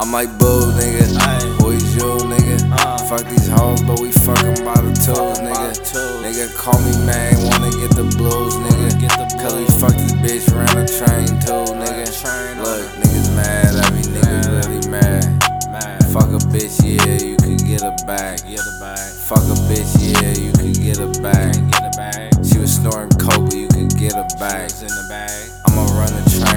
I'm like boo, nigga. Boys, you, nigga. Uh. Fuck these hoes, but we fucking by the tools, nigga. tools. Nigga, call me man, wanna get the blues, nigga. get the Cause we blues. fucked this bitch around the train, too, nigga. train Look, niggas mad at me, niggas Mad. really mad. Man, Fuck a bitch, yeah, you can get a bag. get a bag. Fuck a bitch, yeah, you can get a bag. Get a bag. She was snoring coke, but you could get a bag. It's in the bag. I'ma run a train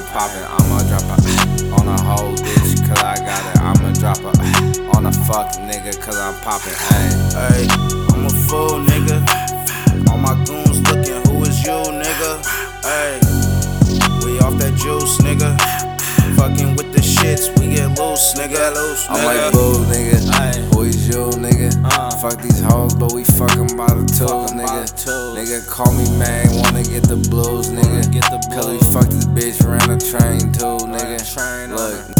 I'm popping. I'ma drop it on a whole bitch, cause I got it. I'ma drop it on a fuck nigga, cause I'm popping. Ayy. Hey, I'm a fool, nigga. All my goons looking, who is you, nigga? Hey, we off that juice, nigga. Fucking with the shits, we get loose, nigga. Loose, I'm like boo, nigga. Aye. Boys, you, nigga. Uh. Fuck these hoes, but we fucking by the tools, nigga. Nigga, call me man, wanna get the blues, nigga. Get the Cause we fucked this bitch around the train, too, nigga. train Look.